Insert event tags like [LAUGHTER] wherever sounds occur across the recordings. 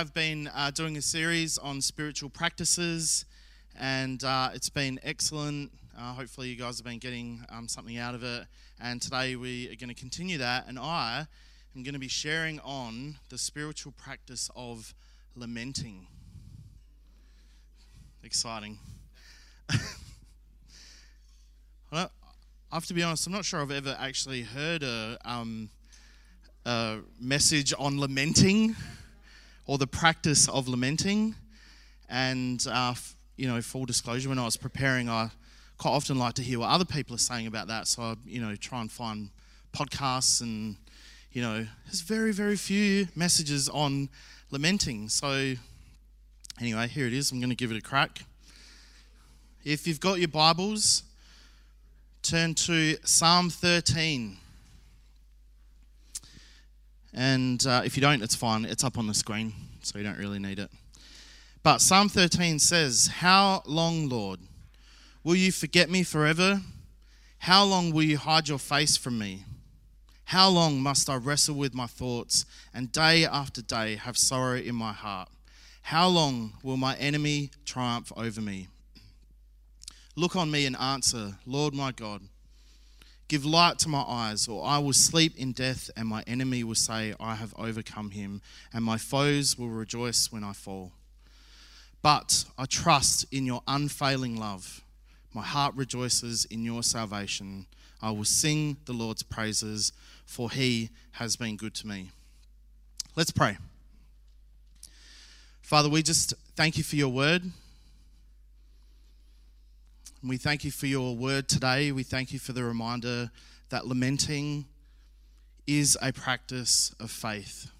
have been uh, doing a series on spiritual practices, and uh, it's been excellent. Uh, hopefully, you guys have been getting um, something out of it. And today we are going to continue that, and I am going to be sharing on the spiritual practice of lamenting. Exciting. [LAUGHS] I have to be honest, I'm not sure I've ever actually heard a, um, a message on lamenting or the practice of lamenting. And, uh, you know, full disclosure, when I was preparing, I quite often like to hear what other people are saying about that. So I, you know, try and find podcasts and, you know, there's very, very few messages on lamenting. So, anyway, here it is. I'm going to give it a crack. If you've got your Bibles, turn to Psalm 13. And uh, if you don't, it's fine. It's up on the screen, so you don't really need it. But Psalm 13 says, How long, Lord, will you forget me forever? How long will you hide your face from me? How long must I wrestle with my thoughts and day after day have sorrow in my heart? How long will my enemy triumph over me? Look on me and answer, Lord my God. Give light to my eyes, or I will sleep in death, and my enemy will say, I have overcome him, and my foes will rejoice when I fall. But I trust in your unfailing love. My heart rejoices in your salvation. I will sing the Lord's praises, for he has been good to me. Let's pray. Father, we just thank you for your word. We thank you for your word today. We thank you for the reminder that lamenting is a practice of faith.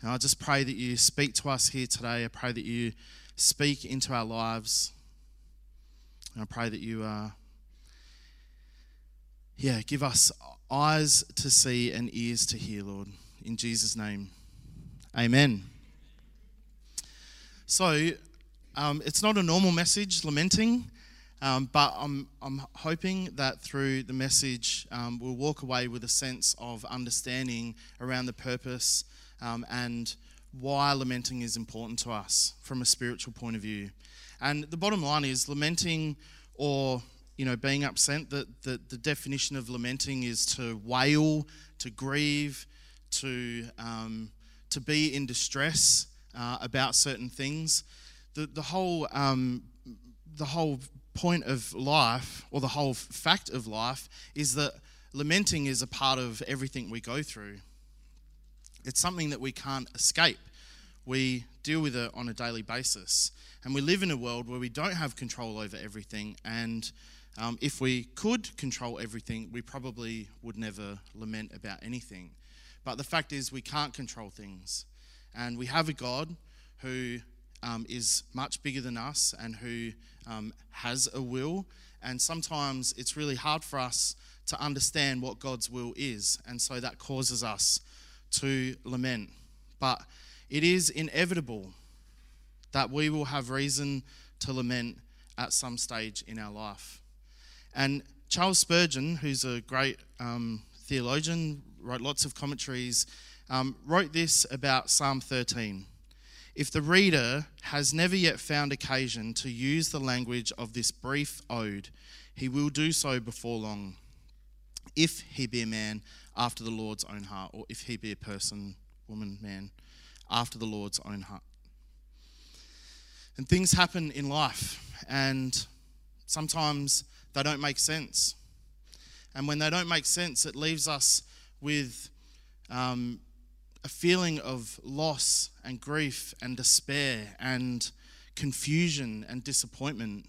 And I just pray that you speak to us here today. I pray that you speak into our lives. And I pray that you, uh, yeah, give us eyes to see and ears to hear, Lord. In Jesus' name, amen. So, um, it's not a normal message, lamenting. Um, but I'm, I'm hoping that through the message, um, we'll walk away with a sense of understanding around the purpose um, and why lamenting is important to us from a spiritual point of view. And the bottom line is lamenting or you know being upset that the, the definition of lamenting is to wail, to grieve, to um, to be in distress uh, about certain things. The the whole um, the whole point of life, or the whole fact of life, is that lamenting is a part of everything we go through. It's something that we can't escape. We deal with it on a daily basis. And we live in a world where we don't have control over everything. And um, if we could control everything, we probably would never lament about anything. But the fact is, we can't control things. And we have a God who um, is much bigger than us and who um, has a will. And sometimes it's really hard for us to understand what God's will is. And so that causes us to lament. But it is inevitable that we will have reason to lament at some stage in our life. And Charles Spurgeon, who's a great um, theologian, wrote lots of commentaries, um, wrote this about Psalm 13. If the reader has never yet found occasion to use the language of this brief ode, he will do so before long, if he be a man after the Lord's own heart, or if he be a person, woman, man, after the Lord's own heart. And things happen in life, and sometimes they don't make sense. And when they don't make sense, it leaves us with um, a feeling of loss and grief and despair and confusion and disappointment.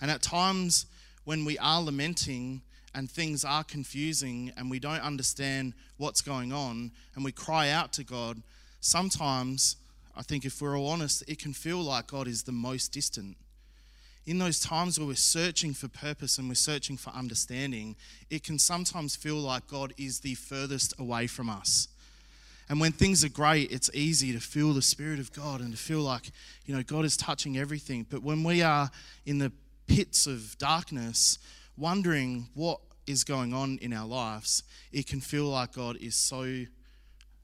And at times when we are lamenting and things are confusing and we don't understand what's going on and we cry out to God, sometimes, I think if we're all honest, it can feel like God is the most distant. In those times where we're searching for purpose and we're searching for understanding, it can sometimes feel like God is the furthest away from us. And when things are great, it's easy to feel the Spirit of God and to feel like, you know, God is touching everything. But when we are in the pits of darkness, wondering what is going on in our lives, it can feel like God is so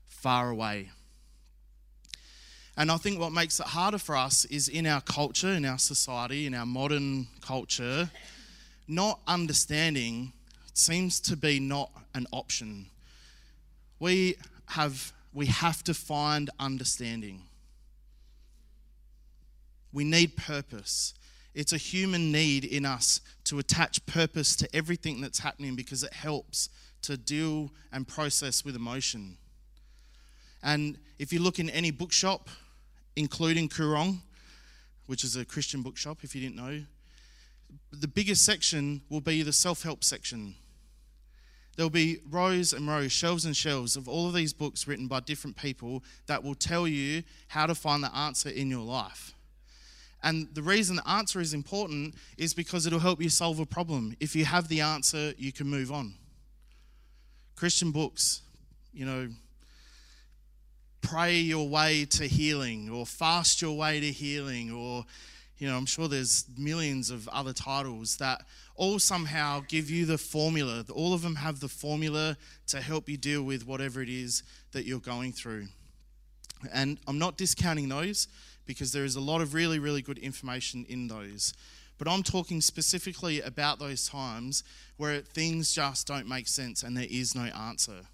far away. And I think what makes it harder for us is in our culture, in our society, in our modern culture, not understanding seems to be not an option. We have we have to find understanding. We need purpose. It's a human need in us to attach purpose to everything that's happening because it helps to deal and process with emotion. And if you look in any bookshop, including Koorong, which is a Christian bookshop, if you didn't know, the biggest section will be the self help section. There'll be rows and rows, shelves and shelves of all of these books written by different people that will tell you how to find the answer in your life. And the reason the answer is important is because it'll help you solve a problem. If you have the answer, you can move on. Christian books, you know, pray your way to healing or fast your way to healing or you know i'm sure there's millions of other titles that all somehow give you the formula. All of them have the formula to help you deal with whatever it is that you're going through. And i'm not discounting those because there is a lot of really really good information in those. But i'm talking specifically about those times where things just don't make sense and there is no answer.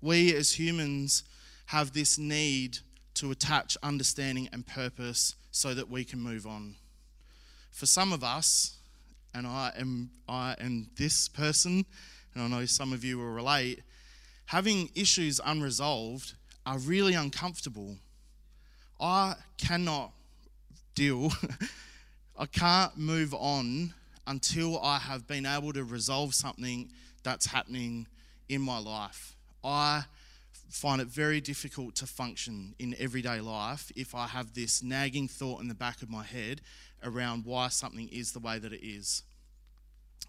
We as humans have this need to attach understanding and purpose so that we can move on. For some of us, and I am I am this person, and I know some of you will relate, having issues unresolved are really uncomfortable. I cannot deal, [LAUGHS] I can't move on until I have been able to resolve something that's happening in my life. I find it very difficult to function in everyday life if I have this nagging thought in the back of my head around why something is the way that it is.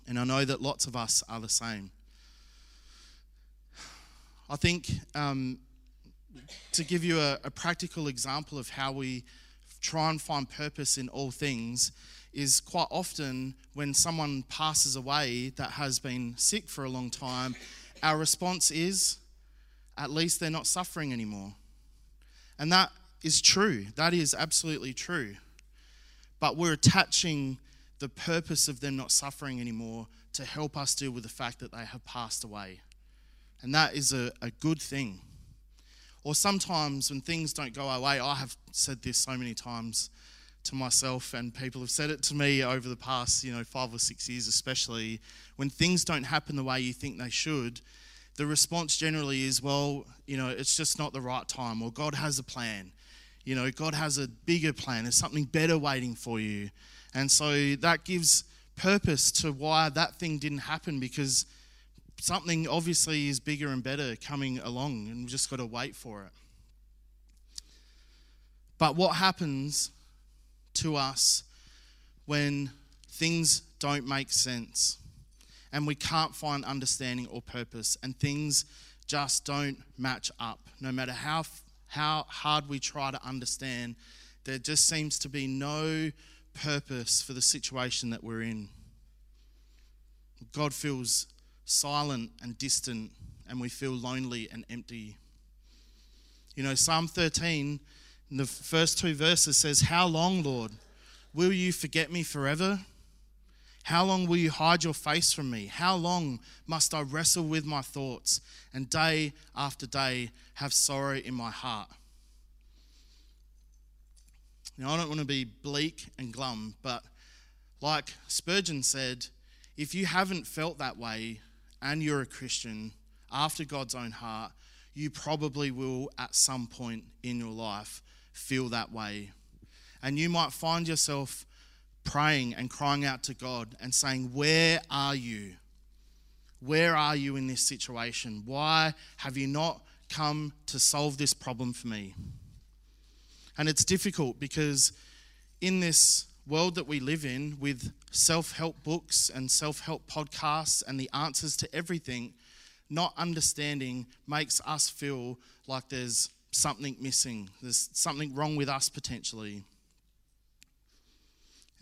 And I know that lots of us are the same. I think um, to give you a, a practical example of how we try and find purpose in all things is quite often when someone passes away that has been sick for a long time, our response is, at least they're not suffering anymore. And that is true. That is absolutely true. But we're attaching the purpose of them not suffering anymore to help us deal with the fact that they have passed away. And that is a, a good thing. Or sometimes when things don't go our way, I have said this so many times to myself, and people have said it to me over the past, you know, five or six years, especially. When things don't happen the way you think they should, the response generally is, well, you know, it's just not the right time, or God has a plan. You know, God has a bigger plan. There's something better waiting for you. And so that gives purpose to why that thing didn't happen because something obviously is bigger and better coming along, and we've just got to wait for it. But what happens to us when things don't make sense? And we can't find understanding or purpose, and things just don't match up. No matter how, how hard we try to understand, there just seems to be no purpose for the situation that we're in. God feels silent and distant, and we feel lonely and empty. You know, Psalm 13, in the first two verses says, How long, Lord? Will you forget me forever? How long will you hide your face from me? How long must I wrestle with my thoughts and day after day have sorrow in my heart? Now, I don't want to be bleak and glum, but like Spurgeon said, if you haven't felt that way and you're a Christian after God's own heart, you probably will at some point in your life feel that way. And you might find yourself praying and crying out to God and saying, Where are you? Where are you in this situation? Why have you not come to solve this problem for me? And it's difficult because in this world that we live in, with self help books and self help podcasts and the answers to everything, not understanding makes us feel like there's something missing, there's something wrong with us potentially.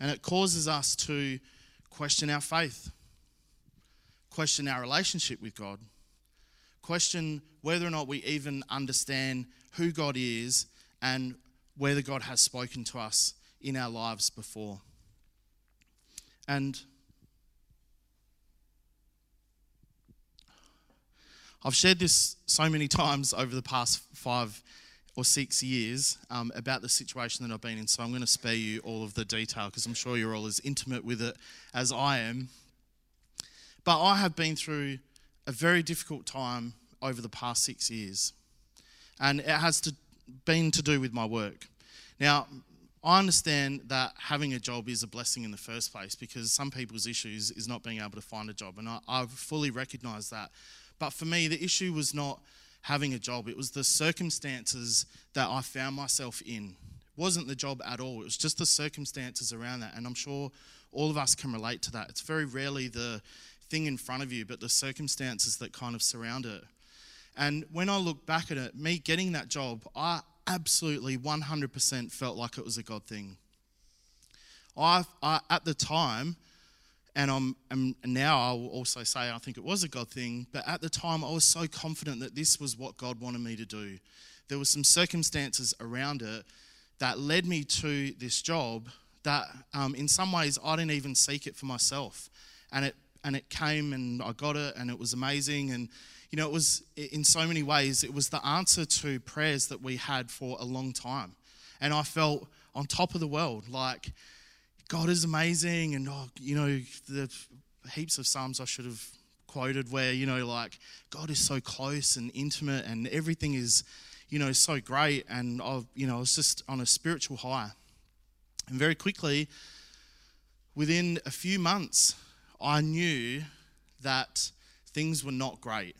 And it causes us to question our faith, question our relationship with God, question whether or not we even understand who God is and whether God has spoken to us in our lives before. And I've shared this so many [LAUGHS] times over the past five or six years um, about the situation that I've been in, so I'm going to spare you all of the detail because I'm sure you're all as intimate with it as I am. But I have been through a very difficult time over the past six years, and it has to, been to do with my work. Now, I understand that having a job is a blessing in the first place because some people's issues is not being able to find a job, and I, I fully recognise that. But for me, the issue was not having a job, it was the circumstances that I found myself in. It wasn't the job at all, it was just the circumstances around that. And I'm sure all of us can relate to that. It's very rarely the thing in front of you, but the circumstances that kind of surround it. And when I look back at it, me getting that job, I absolutely 100% felt like it was a God thing. I, I at the time, and I'm now I will also say I think it was a God thing, but at the time I was so confident that this was what God wanted me to do. There were some circumstances around it that led me to this job that um, in some ways I didn't even seek it for myself, and it and it came and I got it and it was amazing. And you know it was in so many ways it was the answer to prayers that we had for a long time, and I felt on top of the world like God is amazing, and oh, you know, the heaps of Psalms I should have quoted where, you know, like God is so close and intimate, and everything is, you know, so great. And I, you know, I was just on a spiritual high. And very quickly, within a few months, I knew that things were not great.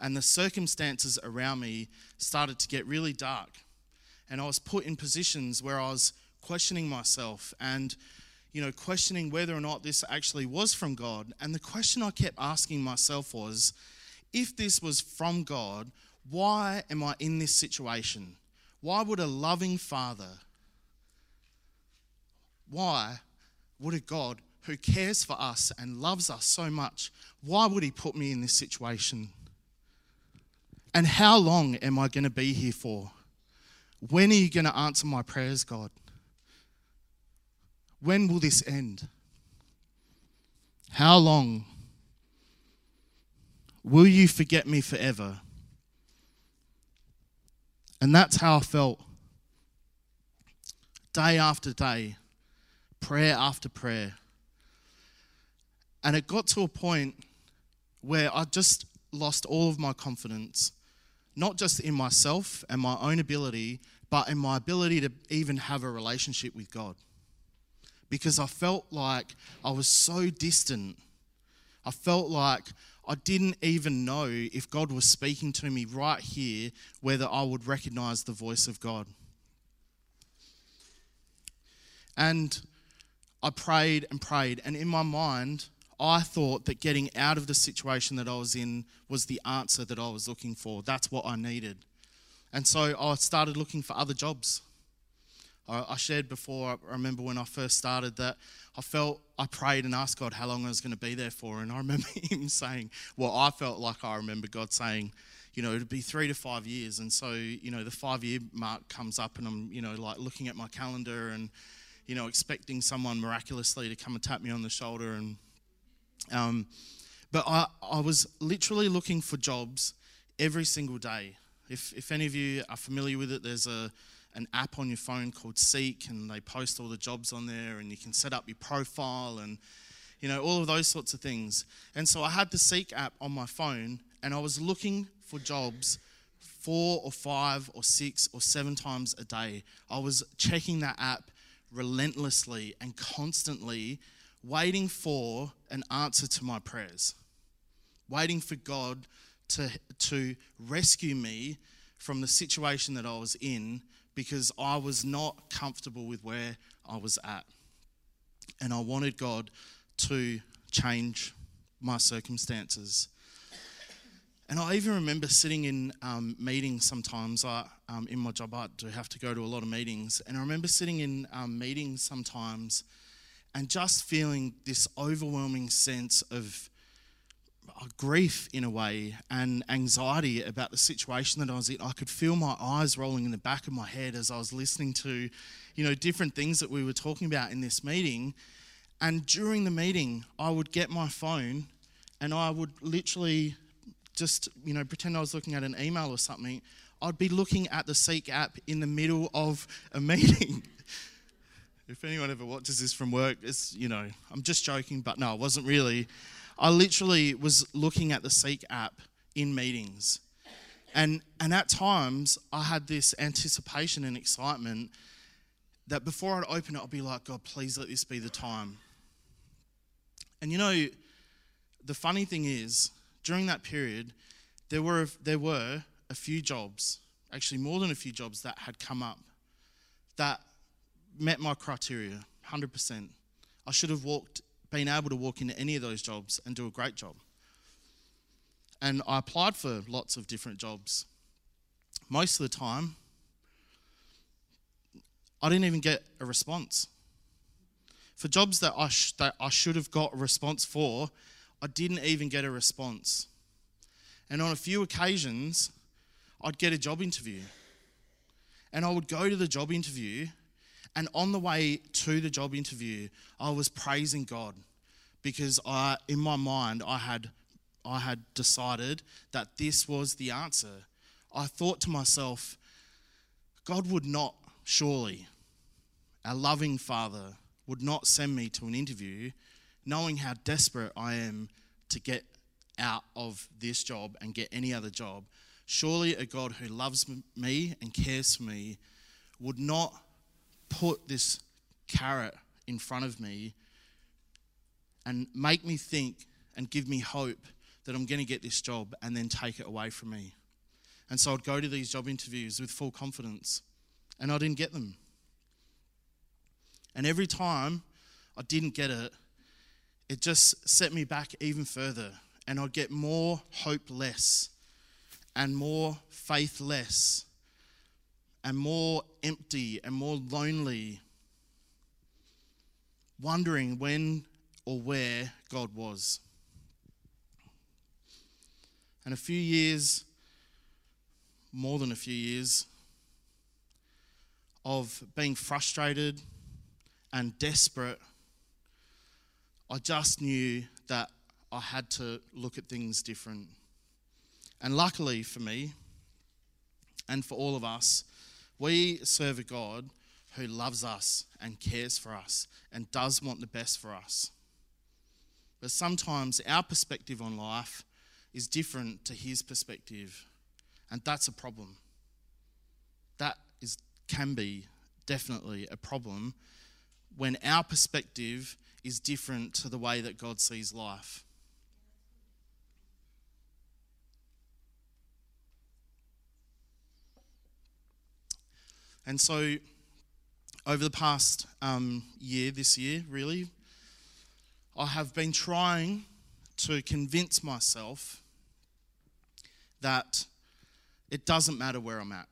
And the circumstances around me started to get really dark. And I was put in positions where I was questioning myself and you know questioning whether or not this actually was from God. And the question I kept asking myself was if this was from God why am I in this situation? Why would a loving father why would a God who cares for us and loves us so much why would he put me in this situation? And how long am I going to be here for? When are you going to answer my prayers, God? When will this end? How long? Will you forget me forever? And that's how I felt. Day after day, prayer after prayer. And it got to a point where I just lost all of my confidence, not just in myself and my own ability, but in my ability to even have a relationship with God because I felt like I was so distant. I felt like I didn't even know if God was speaking to me right here, whether I would recognize the voice of God. And I prayed and prayed, and in my mind, I thought that getting out of the situation that I was in was the answer that I was looking for. That's what I needed. And so I started looking for other jobs. I shared before, I remember when I first started that I felt, I prayed and asked God how long I was going to be there for. And I [LAUGHS] remember Him saying, well, I felt like I remember God saying, you know, it'd be three to five years. And so, you know, the five year mark comes up and I'm, you know, like looking at my calendar and, you know, expecting someone miraculously to come and tap me on the shoulder. And, um, but I, I was literally looking for jobs every single day. If, if any of you are familiar with it, there's a, an app on your phone called Seek, and they post all the jobs on there, and you can set up your profile and you know all of those sorts of things. And so I had the Seek app on my phone, and I was looking for jobs four or five or six or seven times a day. I was checking that app relentlessly and constantly, waiting for an answer to my prayers, waiting for God to, to rescue me from the situation that I was in because I was not comfortable with where I was at. And I wanted God to change my circumstances. And I even remember sitting in um, meetings sometimes. I, um, in my job, I do have to go to a lot of meetings. And I remember sitting in um, meetings sometimes and just feeling this overwhelming sense of Uh, grief in a way and anxiety about the situation that I was in. I could feel my eyes rolling in the back of my head as I was listening to, you know, different things that we were talking about in this meeting. And during the meeting, I would get my phone and I would literally just, you know, pretend I was looking at an email or something. I'd be looking at the Seek app in the middle of a [LAUGHS] meeting. if anyone ever watches this from work, it's, you know, I'm just joking, but no, I wasn't really. I literally was looking at the Seek app in meetings. And, and at times, I had this anticipation and excitement that before I'd open it, I'd be like, God, please let this be the time. And you know, the funny thing is, during that period, there were, there were a few jobs, actually more than a few jobs, that had come up that met my criteria 100%. I should have walked been able to walk into any of those jobs and do a great job. And I applied for lots of different jobs. Most of the time, I didn't even get a response. For jobs that I, sh- that I should have got a response for, I didn't even get a response. And on a few occasions, I'd get a job interview. And I would go to the job interview and on the way to the job interview, I was praising God because I, in my mind, I had, I had decided that this was the answer. I thought to myself, God would not surely, our loving Father, would not send me to an interview knowing how desperate I am to get out of this job and get any other job. Surely a God who loves me and cares for me would not put this carrot in front of me and make me think and give me hope that I'm going to get this job and then take it away from me. And so I'd go to these job interviews with full confidence, and I didn't get them. And every time I didn't get it, it just set me back even further, and I'd get more hopeless and more faithless and more empty and more lonely, wondering when or where God was. And a few years, more than a few years, of being frustrated and desperate, I just knew that I had to look at things different. And luckily for me, and for all of us, we serve a God who loves us and cares for us and does want the best for us. But sometimes our perspective on life is different to his perspective, and that's a problem. That is, can be definitely a problem when our perspective is different to the way that God sees life. And so, over the past um, year, this year, really, I have been trying to convince myself that it doesn't matter where I'm at.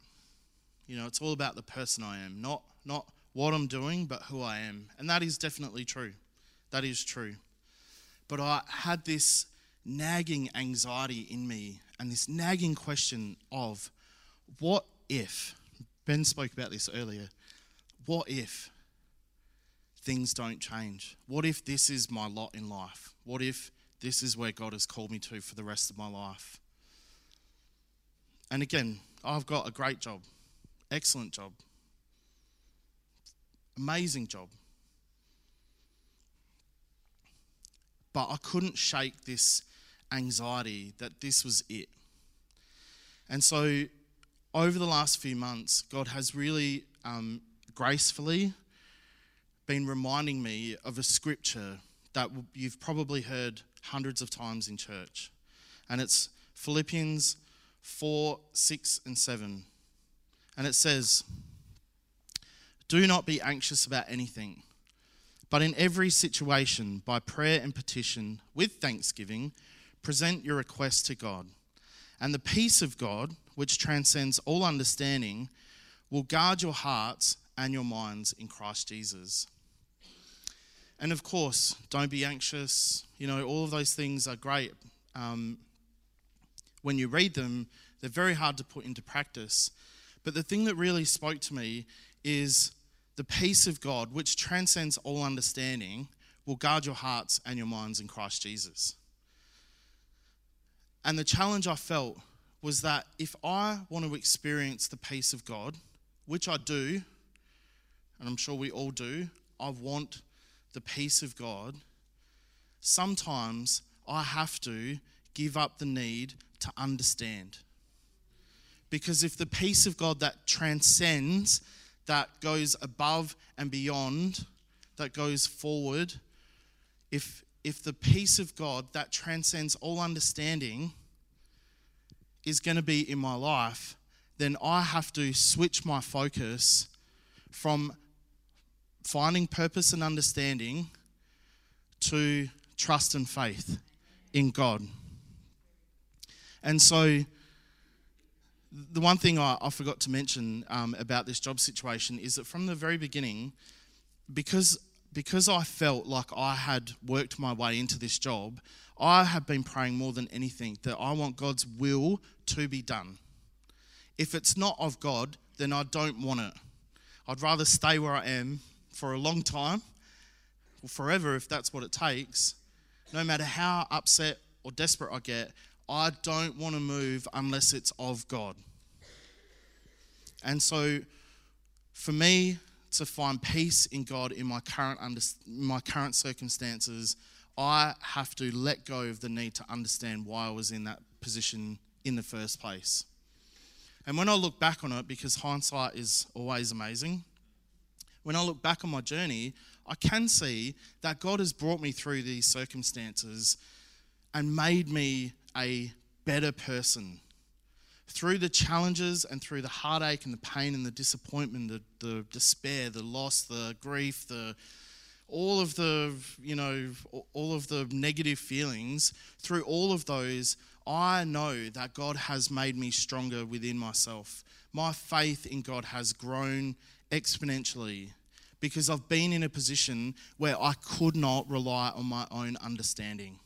You know, it's all about the person I am, not, not what I'm doing, but who I am. And that is definitely true. That is true. But I had this nagging anxiety in me and this nagging question of what if Ben spoke about this earlier. What if things don't change? What if this is my lot in life? What if this is where God has called me to for the rest of my life? And again, I've got a great job, excellent job, amazing job. But I couldn't shake this anxiety that this was it. And so over the last few months, God has really um, gracefully been reminding me of a scripture that you've probably heard hundreds of times in church. And it's Philippians 4 6 and 7. And it says, Do not be anxious about anything, but in every situation, by prayer and petition, with thanksgiving, present your request to God. And the peace of God, which transcends all understanding, will guard your hearts and your minds in Christ Jesus. And of course, don't be anxious. You know, all of those things are great. um, when you read them, they're very hard to put into practice. But the thing that really spoke to me is the peace of God, which transcends all understanding, will guard your hearts and your minds in Christ Jesus. And the challenge I felt was that if I want to experience the peace of God, which I do, and I'm sure we all do, I want the peace of God, sometimes I have to give up the need to understand. Because if the peace of God that transcends, that goes above and beyond, that goes forward, if, if the peace of God that transcends all understanding is going to be in my life, then I have to switch my focus from finding purpose and understanding to trust and faith in God. And so, the one thing I, I forgot to mention um, about this job situation is that from the very beginning, because because I felt like I had worked my way into this job, I have been praying more than anything that I want God's will to be done. If it's not of God, then I don't want it. I'd rather stay where I am for a long time, or forever if that's what it takes. No matter how upset or desperate I get, I don't want to move unless it's of God. And so, for me to find peace in God in my current under, my current circumstances, I have to let go of the need to understand why I was in that position in the first place. And when I look back on it, because hindsight is always amazing, when I look back on my journey, I can see that God has brought me through these circumstances and made me a better person through the challenges and through the heartache and the pain and the disappointment, the, the despair, the loss, the grief, the all of the you know all of the negative feelings through all of those i know that god has made me stronger within myself. My faith in god has grown exponentially because i've been in a position where i could not rely on my own understanding.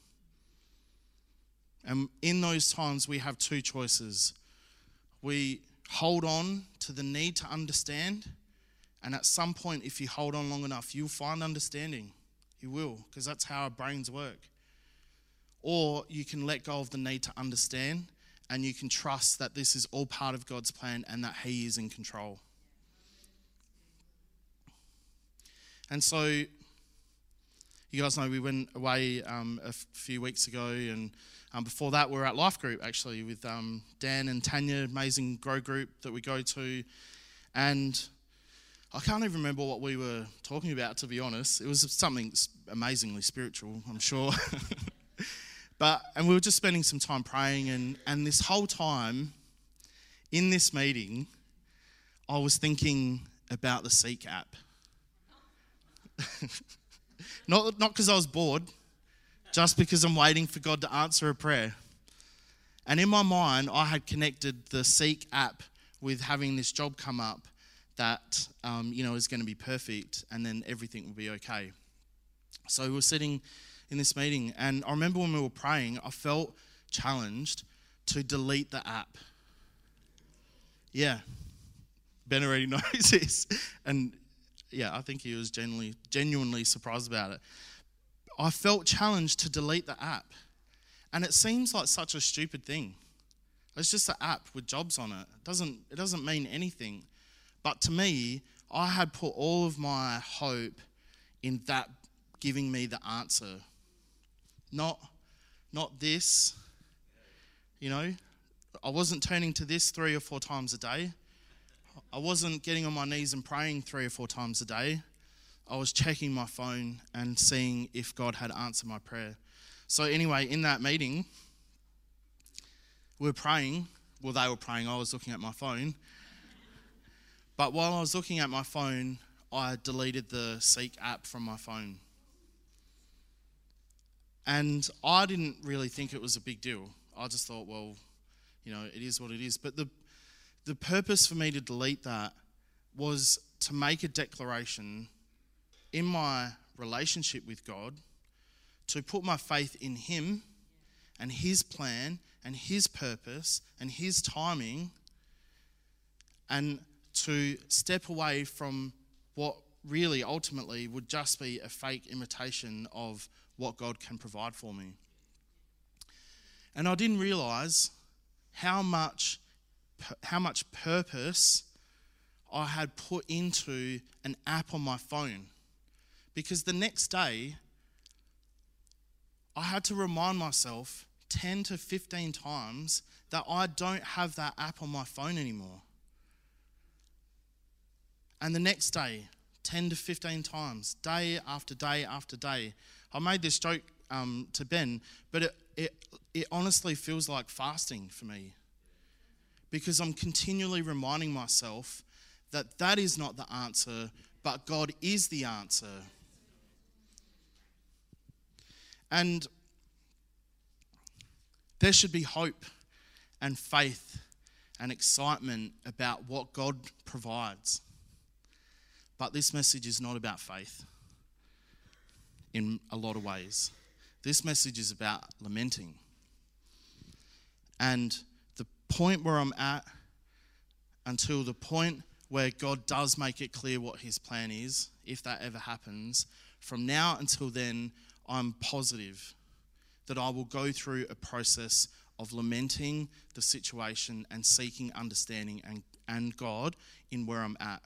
And in those times we have two choices we hold on to the need to understand. And at some point, if you hold on long enough, you'll find understanding. You will, because that's how our brains work. Or you can let go of the need to understand and you can trust that this is all part of God's plan and that He is in control. And so, you guys know we went away um, a few weeks ago and um, before that, we were at Life Group actually with um, Dan and Tanya, amazing grow group that we go to. And I can't even remember what we were talking about, to be honest. It was something amazingly spiritual, I'm sure. [LAUGHS] but, and we were just spending some time praying, and, and this whole time in this meeting, I was thinking about the Seek app. [LAUGHS] not because I was bored just because I'm waiting for God to answer a prayer. And in my mind, I had connected the Seek app with having this job come up that um, you know is going to be perfect, and then everything will be okay. So we were sitting in this meeting, and I remember when we were praying, I felt challenged to delete the app. Yeah, Ben already [LAUGHS] knows this, and yeah, I think he was genuinely genuinely surprised about it. I felt challenged to delete the app. And it seems like such a stupid thing. It's just an app with jobs on it. It doesn't, it doesn't mean anything. But to me, I had put all of my hope in that giving me the answer. Not, not this. You know, I wasn't turning to this three or four times a day. I wasn't getting on my knees and praying three or four times a day. I was checking my phone and seeing if God had answered my prayer. So, anyway, in that meeting, we were praying. Well, they were praying, I was looking at my phone. But while I was looking at my phone, I deleted the Seek app from my phone. And I didn't really think it was a big deal. I just thought, well, you know, it is what it is. But the, the purpose for me to delete that was to make a declaration in my relationship with God to put my faith in Him and His plan and His purpose and His timing and to step away from what really ultimately would just be a fake imitation of what God can provide for me. And I didn't realize how much how much purpose I had put into an app on my phone. Because the next day I had to remind myself 10 to 15 times that I don't have that app on my phone anymore. And the next day, 10 to 15 times, day after day after day. I made this joke um, to Ben, but it, it, it honestly feels like fasting for me because I'm continually reminding myself that that is not the answer, but God is the answer. And there should be hope and faith and excitement about what God provides. But this message is not about faith in a lot of ways. This message is about lamenting. And the point where I'm at, until the point where God does make it clear what his plan is, if that ever happens, from now until then, I'm positive that I will go through a process of lamenting the situation and seeking understanding and, and God in where I'm at.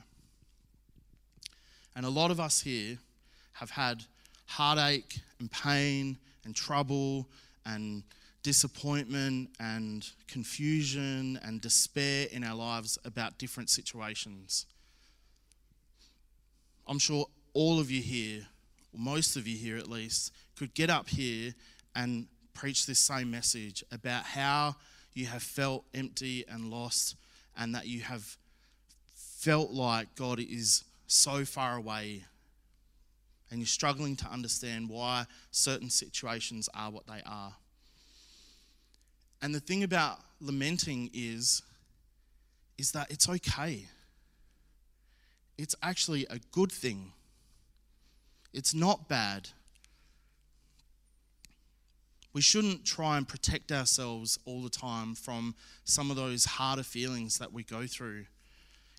And a lot of us here have had heartache and pain and trouble and disappointment and confusion and despair in our lives about different situations. I'm sure all of you here, most of you here at least, could get up here and preach this same message about how you have felt empty and lost and that you have felt like God is so far away and you're struggling to understand why certain situations are what they are. And the thing about lamenting is is that it's okay. It's actually a good thing. It's not bad. We shouldn't try and protect ourselves all the time from some of those harder feelings that we go through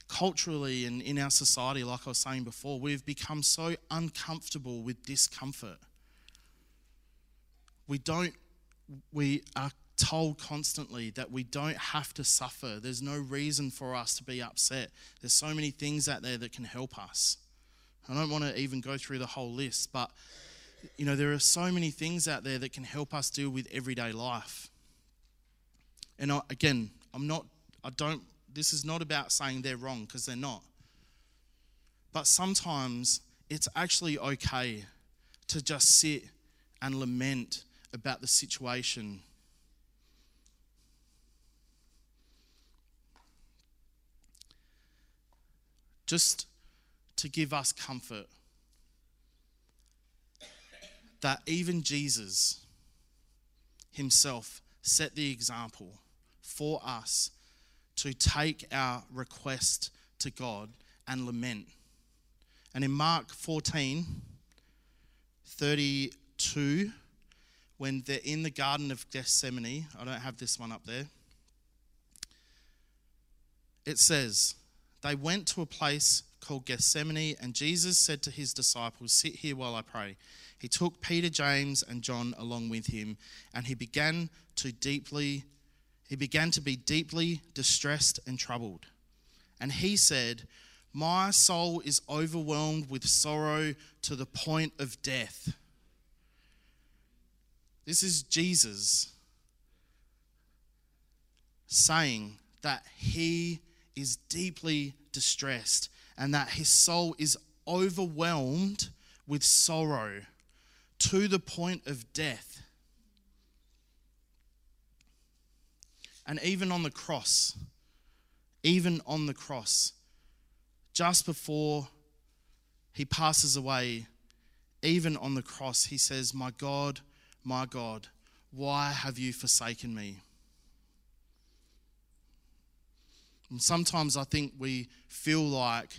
culturally and in our society, like I was saying before, we've become so uncomfortable with discomfort. We don't, we are told constantly that we don't have to suffer. There's no reason for us to be upset. There's so many things out there that can help us. I don't want to even go through the whole list, but you know, there are so many things out there that can help us deal with everyday life. And I, again, I'm not, I don't this is not about saying they're wrong because they're not. But sometimes it's actually okay to just sit and lament about the situation. Just to give us comfort that even Jesus himself set the example for us to take our request to God and lament. And in Mark 14, 32, when they're in the Garden of Gethsemane, I don't have this one up there, it says, They went to a place called Gethsemane, and Jesus said to his disciples, Sit here while I pray. He took Peter, James, and John along with him, and he began to deeply he began to be deeply distressed and troubled. And he said, My soul is overwhelmed with sorrow to the point of death. This is Jesus saying that he is deeply distressed and that his soul is overwhelmed with sorrow to the point of death. And even on the cross, even on the cross, just before he passes away, even on the cross, he says, My God, my God, why have you forsaken me? And sometimes I think we feel like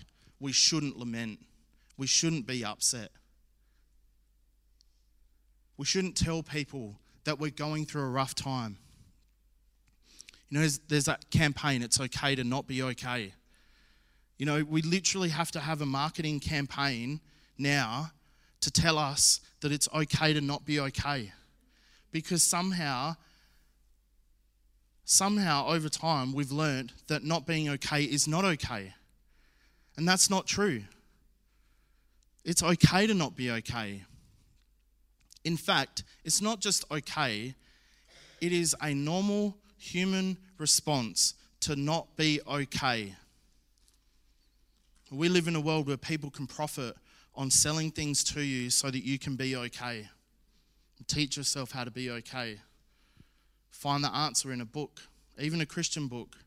we shouldn't lament, we shouldn't be upset. We shouldn't tell people that we're going through a rough time. You know, there's, there's that campaign, it's okay to not be okay. You know, we literally have to have a marketing campaign now to tell us that it's okay to not be okay. Because somehow, somehow over time, we've learned that not being okay is not okay. And that's not true. It's okay to not be okay. In fact, it's not just okay, it is a normal human response to not be okay. We live in a world where people can profit on selling things to you so that you can be okay. Teach yourself how to be okay. Find the answer in a book, even a Christian book,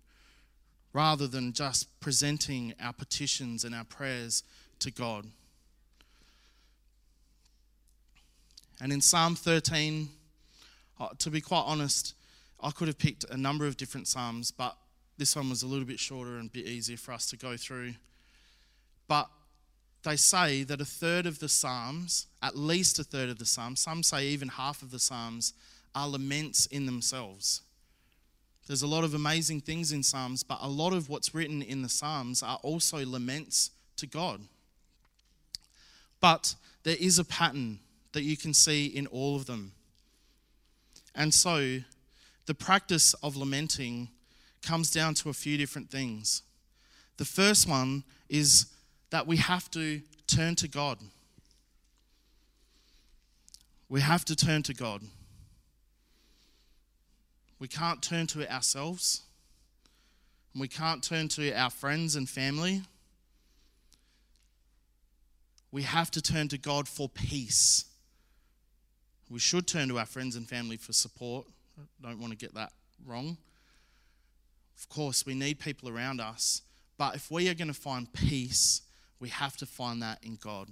rather than just presenting our petitions and our prayers to God. And in Psalm 13, uh, to be quite honest, I could have picked a number of different Psalms, but this one was a little bit shorter and a bit easier for us to go through. But they say that a third of the Psalms, at least a third of the Psalms, some say even half of the Psalms, are laments in themselves. There's a lot of amazing things in Psalms, but a lot of what's written in the Psalms are also laments to God. But there is a pattern that you can see in all of them. And so, the practice of lamenting comes down to a few different things. The first one is that we have to turn to God. We have to turn to God. We can't turn to ourselves. We can't turn to our friends and family. We have to turn to God for peace. We should turn to our friends and family for support. I don't want to get that wrong. Of course, we need people around us, but if we are going to find peace, we have to find that in God.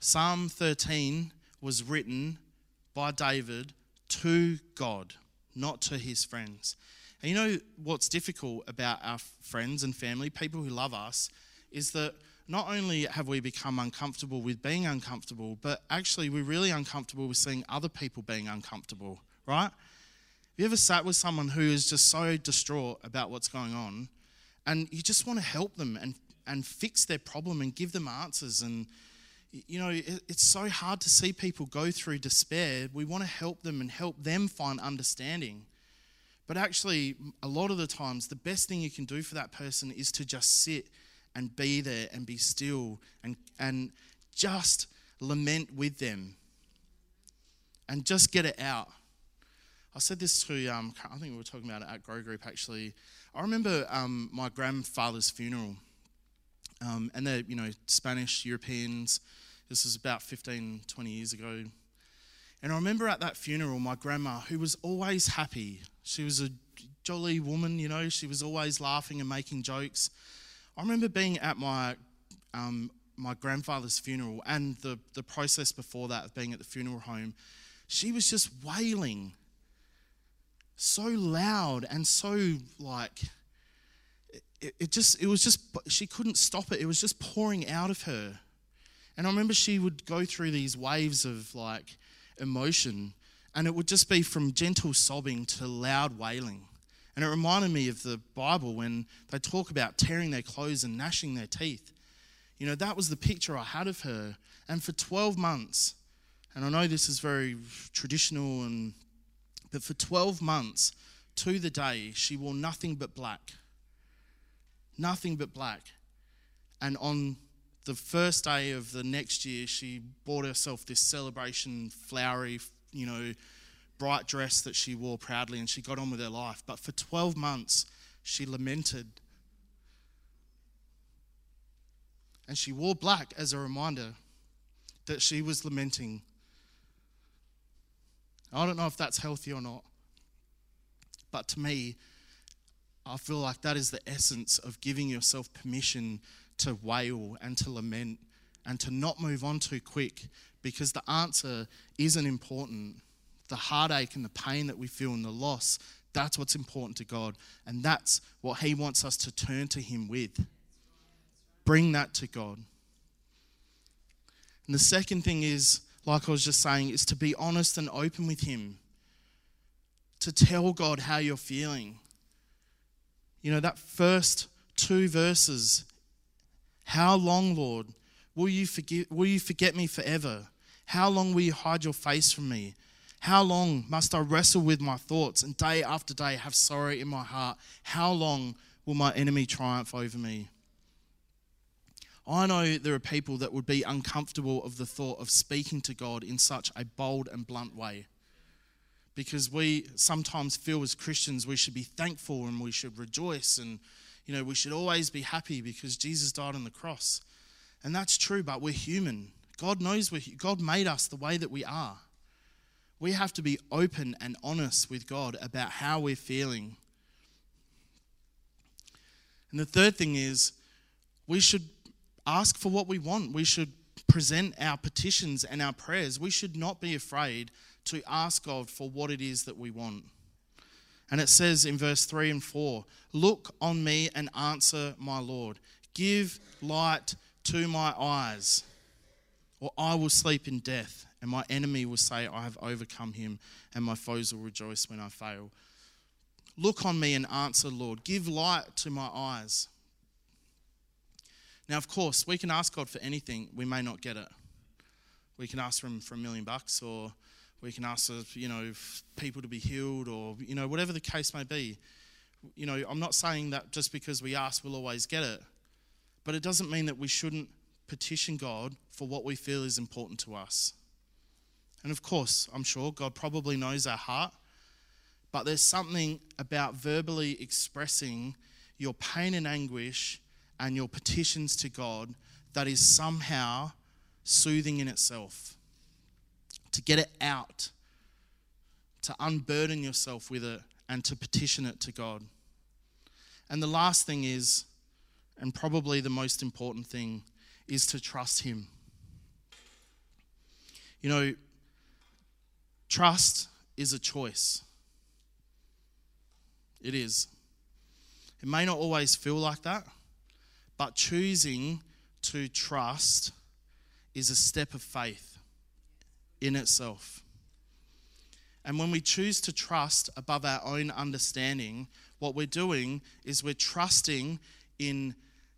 Psalm 13 was written by David to God, not to his friends. And you know what's difficult about our friends and family, people who love us, is that not only have we become uncomfortable with being uncomfortable, but actually we're really uncomfortable with seeing other people being uncomfortable, right? Have you ever sat with someone who is just so distraught about what's going on and you just want to help them and, and fix their problem and give them answers? And, you know, it, it's so hard to see people go through despair. We want to help them and help them find understanding. But actually, a lot of the times, the best thing you can do for that person is to just sit and be there and be still and, and just lament with them and just get it out. I said this to, um, I think we were talking about it at Grow Group actually. I remember um, my grandfather's funeral. Um, and they're, you know, Spanish, Europeans. This was about 15, 20 years ago. And I remember at that funeral, my grandma, who was always happy, she was a jolly woman, you know, she was always laughing and making jokes. I remember being at my um, my grandfather's funeral and the, the process before that of being at the funeral home. She was just wailing so loud and so like it, it just it was just she couldn't stop it it was just pouring out of her and i remember she would go through these waves of like emotion and it would just be from gentle sobbing to loud wailing and it reminded me of the Bible when they talk about tearing their clothes and gnashing their teeth. You know, that was the picture I had of her. And for 12 months, and I know this is very traditional, and, but for 12 months to the day, she wore nothing but black. Nothing but black. And on the first day of the next year, she bought herself this celebration, flowery, you know, bright dress that she wore proudly and she got on with her life. But for 12 months, she lamented. And she wore black as a reminder that she was lamenting. I don't know if that's healthy or not, but to me, I feel like that is the essence of giving yourself permission to wail and to lament and to not move on too quick because the answer isn't important the heartache and the pain that we feel and the loss, that's what's important to God. And that's what He wants us to turn to Him with. Bring that to God. And the second thing is like I was just saying, is to be honest and open with Him, to tell God how you're feeling. You know, that first two verses How long, Lord, will you, forgive, will you forget me forever? How long will you hide your face from me? How long must I wrestle with my thoughts and day after day have sorrow in my heart? How long will my enemy triumph over me? I know there are people that would be uncomfortable of the thought of speaking to God in such a bold and blunt way. Because we sometimes feel as Christians we should be thankful and we should rejoice and you know we should always be happy because Jesus died on the cross. And that's true, but we're human. God knows we God made us the way that we are. We have to be open and honest with God about how we're feeling. And the third thing is we should ask for what we want. We should present our petitions and our prayers. We should not be afraid to ask God for what it is that we want. And it says in verse 3 and 4 Look on me and answer my Lord. Give light to my eyes, or I will sleep in death, and my enemy will say, I have overcome him, and my foes will rejoice when I fail. Look on me and answer, Lord. Give light to my eyes. Now, of course, we can ask God for anything, we may not get it. We can ask Him for a million bucks, or we can ask, uh, you know, people to be healed, or, you know, whatever the case may be. You know, I'm not saying that just because we ask, we'll always get it. But it doesn't mean that we shouldn't petition God for what we feel is important to us. And of course, I'm sure God probably knows our heart, but there's something about verbally expressing your pain and anguish and your petitions to God that is somehow soothing in itself. To get it out, to unburden yourself with it, and to petition it to God. And the last thing is, and probably the most important thing, is to trust Him. You know, trust is a choice. It is. It may not always feel like that, but choosing to trust is a step of faith in itself. And when we choose to trust above our own understanding, what we're doing is we're trusting in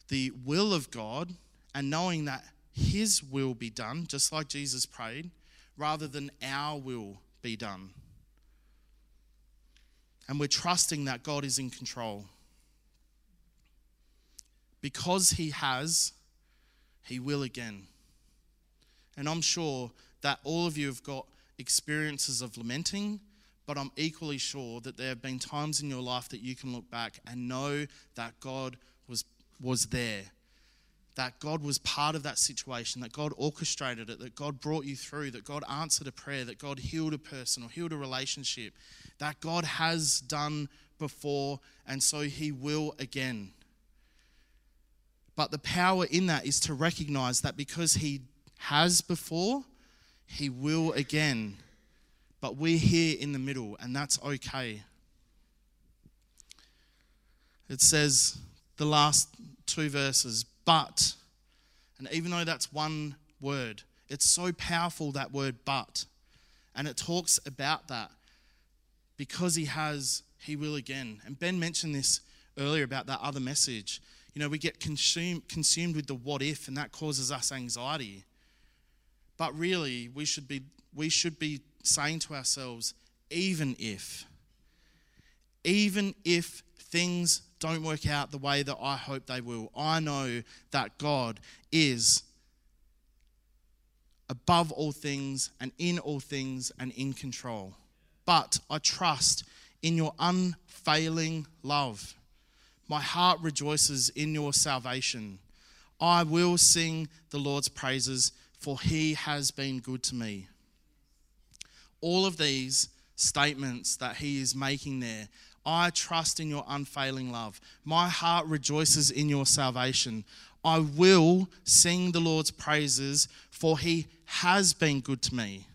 the will of God and knowing that His will be done, just like Jesus prayed, rather than our will be done. And we're trusting that God is in control because he has, he will again. And I'm sure that all of you have got experiences of lamenting, but I'm equally sure that there have been times in your life that you can look back and know that God was, was there, that God was part of that situation, that God orchestrated it, that God brought you through, that God answered a prayer, that God healed a person or healed a relationship, that God has done before, and so He will again. But the power in that is to recognize that because He has before, He will again. But we're here in the middle, and that's okay. It says the last two verses, but, and even though that's one word, it's so powerful that word, but. And it talks about that. Because he has, he will again. And Ben mentioned this earlier about that other message. You know, we get consumed, consumed with the what if, and that causes us anxiety. But really, we should be, we should be saying to ourselves, even if, even if things don't work out the way that I hope they will, I know that God is above all things and in all things and in control. But I trust in your unfailing love. My heart rejoices in your salvation. I will sing the Lord's praises, for he has been good to me. All of these statements that he is making there I trust in your unfailing love. My heart rejoices in your salvation. I will sing the Lord's praises, for he has been good to me.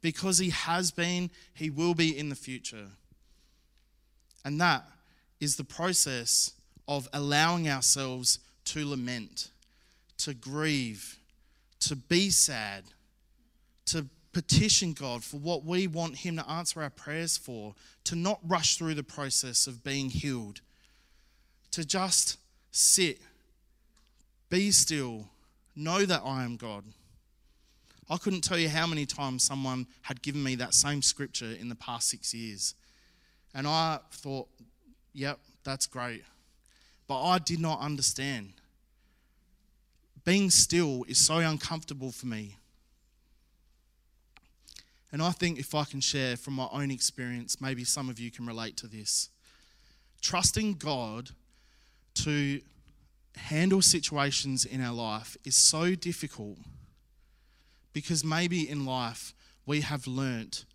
Because he has been, he will be in the future. And that is the process of allowing ourselves to lament, to grieve, to be sad, to petition God for what we want Him to answer our prayers for, to not rush through the process of being healed, to just sit, be still, know that I am God. I couldn't tell you how many times someone had given me that same scripture in the past six years. And I thought, yep, that's great. But I did not understand. Being still is so uncomfortable for me. And I think if I can share from my own experience, maybe some of you can relate to this. Trusting God to handle situations in our life is so difficult because maybe in life we have learnt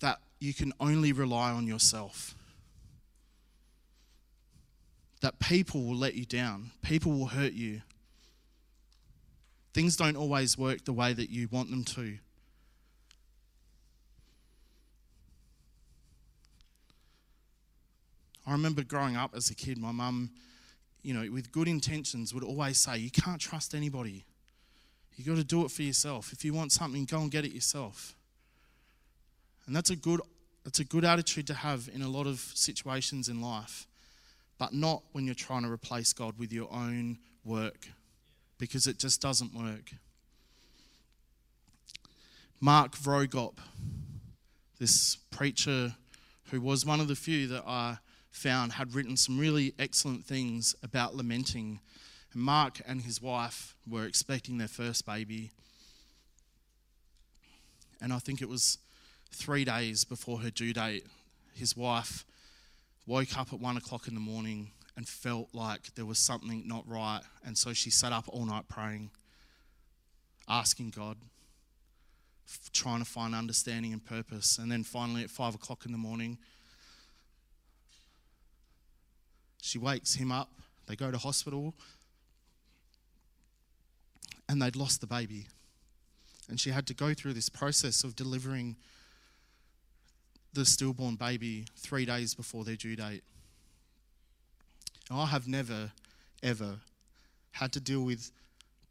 that you can only rely on yourself. That people will let you down, people will hurt you. Things don't always work the way that you want them to. I remember growing up as a kid, my mum, you know, with good intentions, would always say, You can't trust anybody. You've got to do it for yourself. If you want something, go and get it yourself. And that's a good that's a good attitude to have in a lot of situations in life, but not when you're trying to replace God with your own work because it just doesn't work. Mark Vroegop, this preacher who was one of the few that I found had written some really excellent things about lamenting. And Mark and his wife were expecting their first baby. And I think it was three days before her due date, his wife woke up at one o'clock in the morning and felt like there was something not right. And so she sat up all night praying, asking God, trying to find understanding and purpose. And then finally, at five o'clock in the morning, She wakes him up. They go to hospital. And they'd lost the baby. And she had to go through this process of delivering the stillborn baby three days before their due date. I have never, ever had to deal with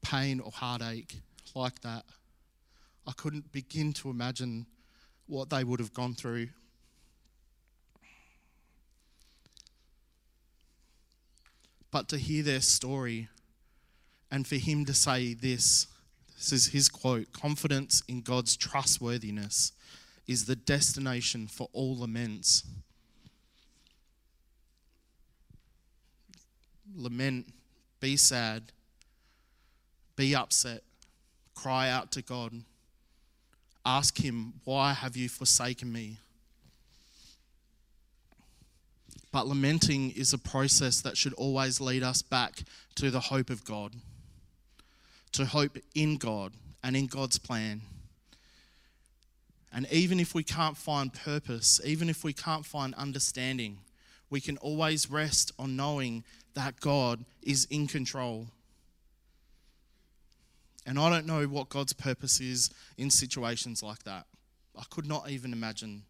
pain or heartache like that. I couldn't begin to imagine what they would have gone through but to hear their story and for him to say this this is his quote confidence in God's trustworthiness is the destination for all laments. Lament, be sad, be upset, cry out to God. Ask Him, Why have you forsaken me? But lamenting is a process that should always lead us back to the hope of God, to hope in God and in God's plan. And even if we can't find purpose, even if we can't find understanding, we can always rest on knowing that God is in control. And I don't know what God's purpose is in situations like that. I could not even imagine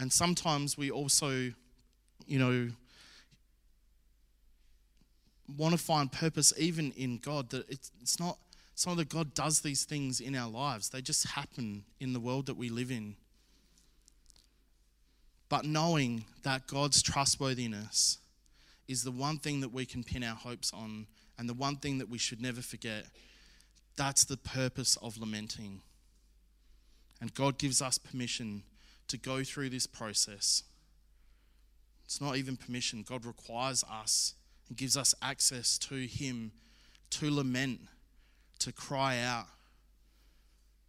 and sometimes we also, you know, want to find purpose even in God. That it's, it's not, it's not that God does these things in our lives, they just happen in the world that we live in. But knowing that God's trustworthiness is the one thing that we can pin our hopes on and the one thing that we should never forget. That's the purpose of lamenting. And God gives us permission to go through this process. It's not even permission. God requires us and gives us access to Him to lament, to cry out,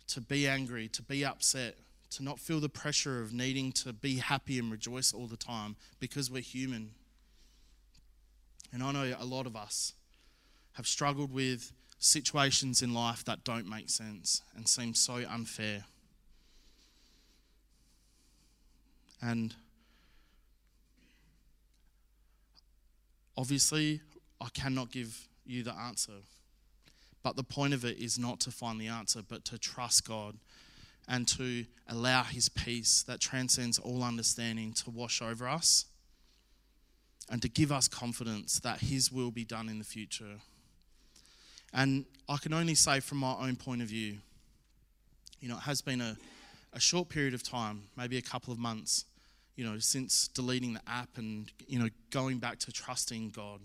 to be angry, to be upset, to not feel the pressure of needing to be happy and rejoice all the time because we're human. And I know a lot of us have struggled with situations in life that don't make sense and seem so unfair. And obviously, I cannot give you the answer. But the point of it is not to find the answer, but to trust God and to allow His peace that transcends all understanding to wash over us and to give us confidence that His will be done in the future. And I can only say from my own point of view You know, it has been a, a short period of time, maybe a couple of months, you know, since deleting the app and, you know, going back to trusting God.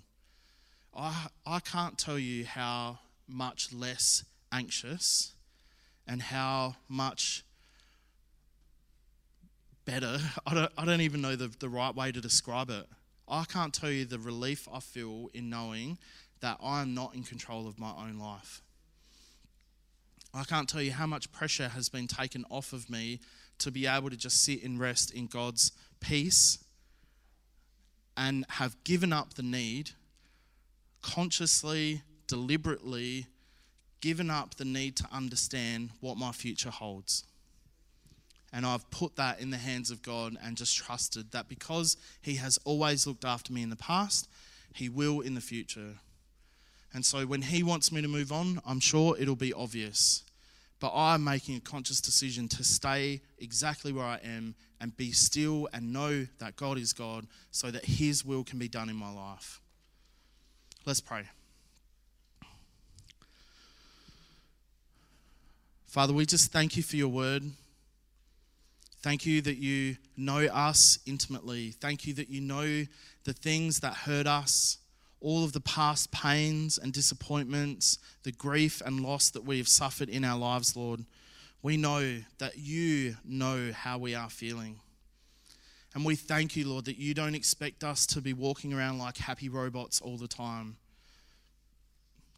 I, I can't tell you how much less anxious and how much better, [LAUGHS] I don't, I don't even know the, the right way to describe it. I can't tell you the relief I feel in knowing that I am not in control of my own life. I can't tell you how much pressure has been taken off of me to be able to just sit and rest in God's peace and have given up the need, consciously, deliberately, given up the need to understand what my future holds. And I've put that in the hands of God and just trusted that because He has always looked after me in the past, He will in the future. And so when He wants me to move on, I'm sure it'll be obvious. But I'm making a conscious decision to stay exactly where I am and be still and know that God is God so that His will can be done in my life. Let's pray. Father, we just thank you for your word. Thank you that you know us intimately. Thank you that you know the things that hurt us, all of the past pains and disappointments, the grief and loss that we have suffered in our lives, Lord. We know that you know how we are feeling. And we thank you, Lord, that you don't expect us to be walking around like happy robots all the time.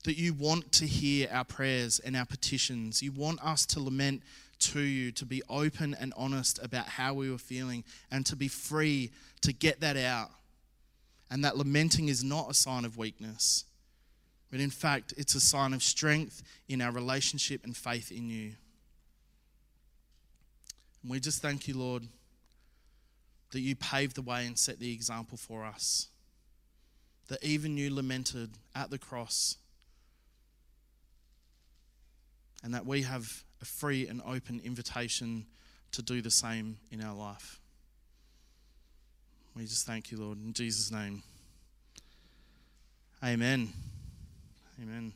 That you want to hear our prayers and our petitions. You want us to lament to you, to be open and honest about how we were feeling, and to be free to get that out and that lamenting is not a sign of weakness, but in fact, it's a sign of strength in our relationship and faith in you. And we just thank you, Lord, that you paved the way and set the example for us. That even you lamented at the cross, and that we have a free and open invitation to do the same in our life. We just thank you, Lord, in Jesus' name. Amen. Amen.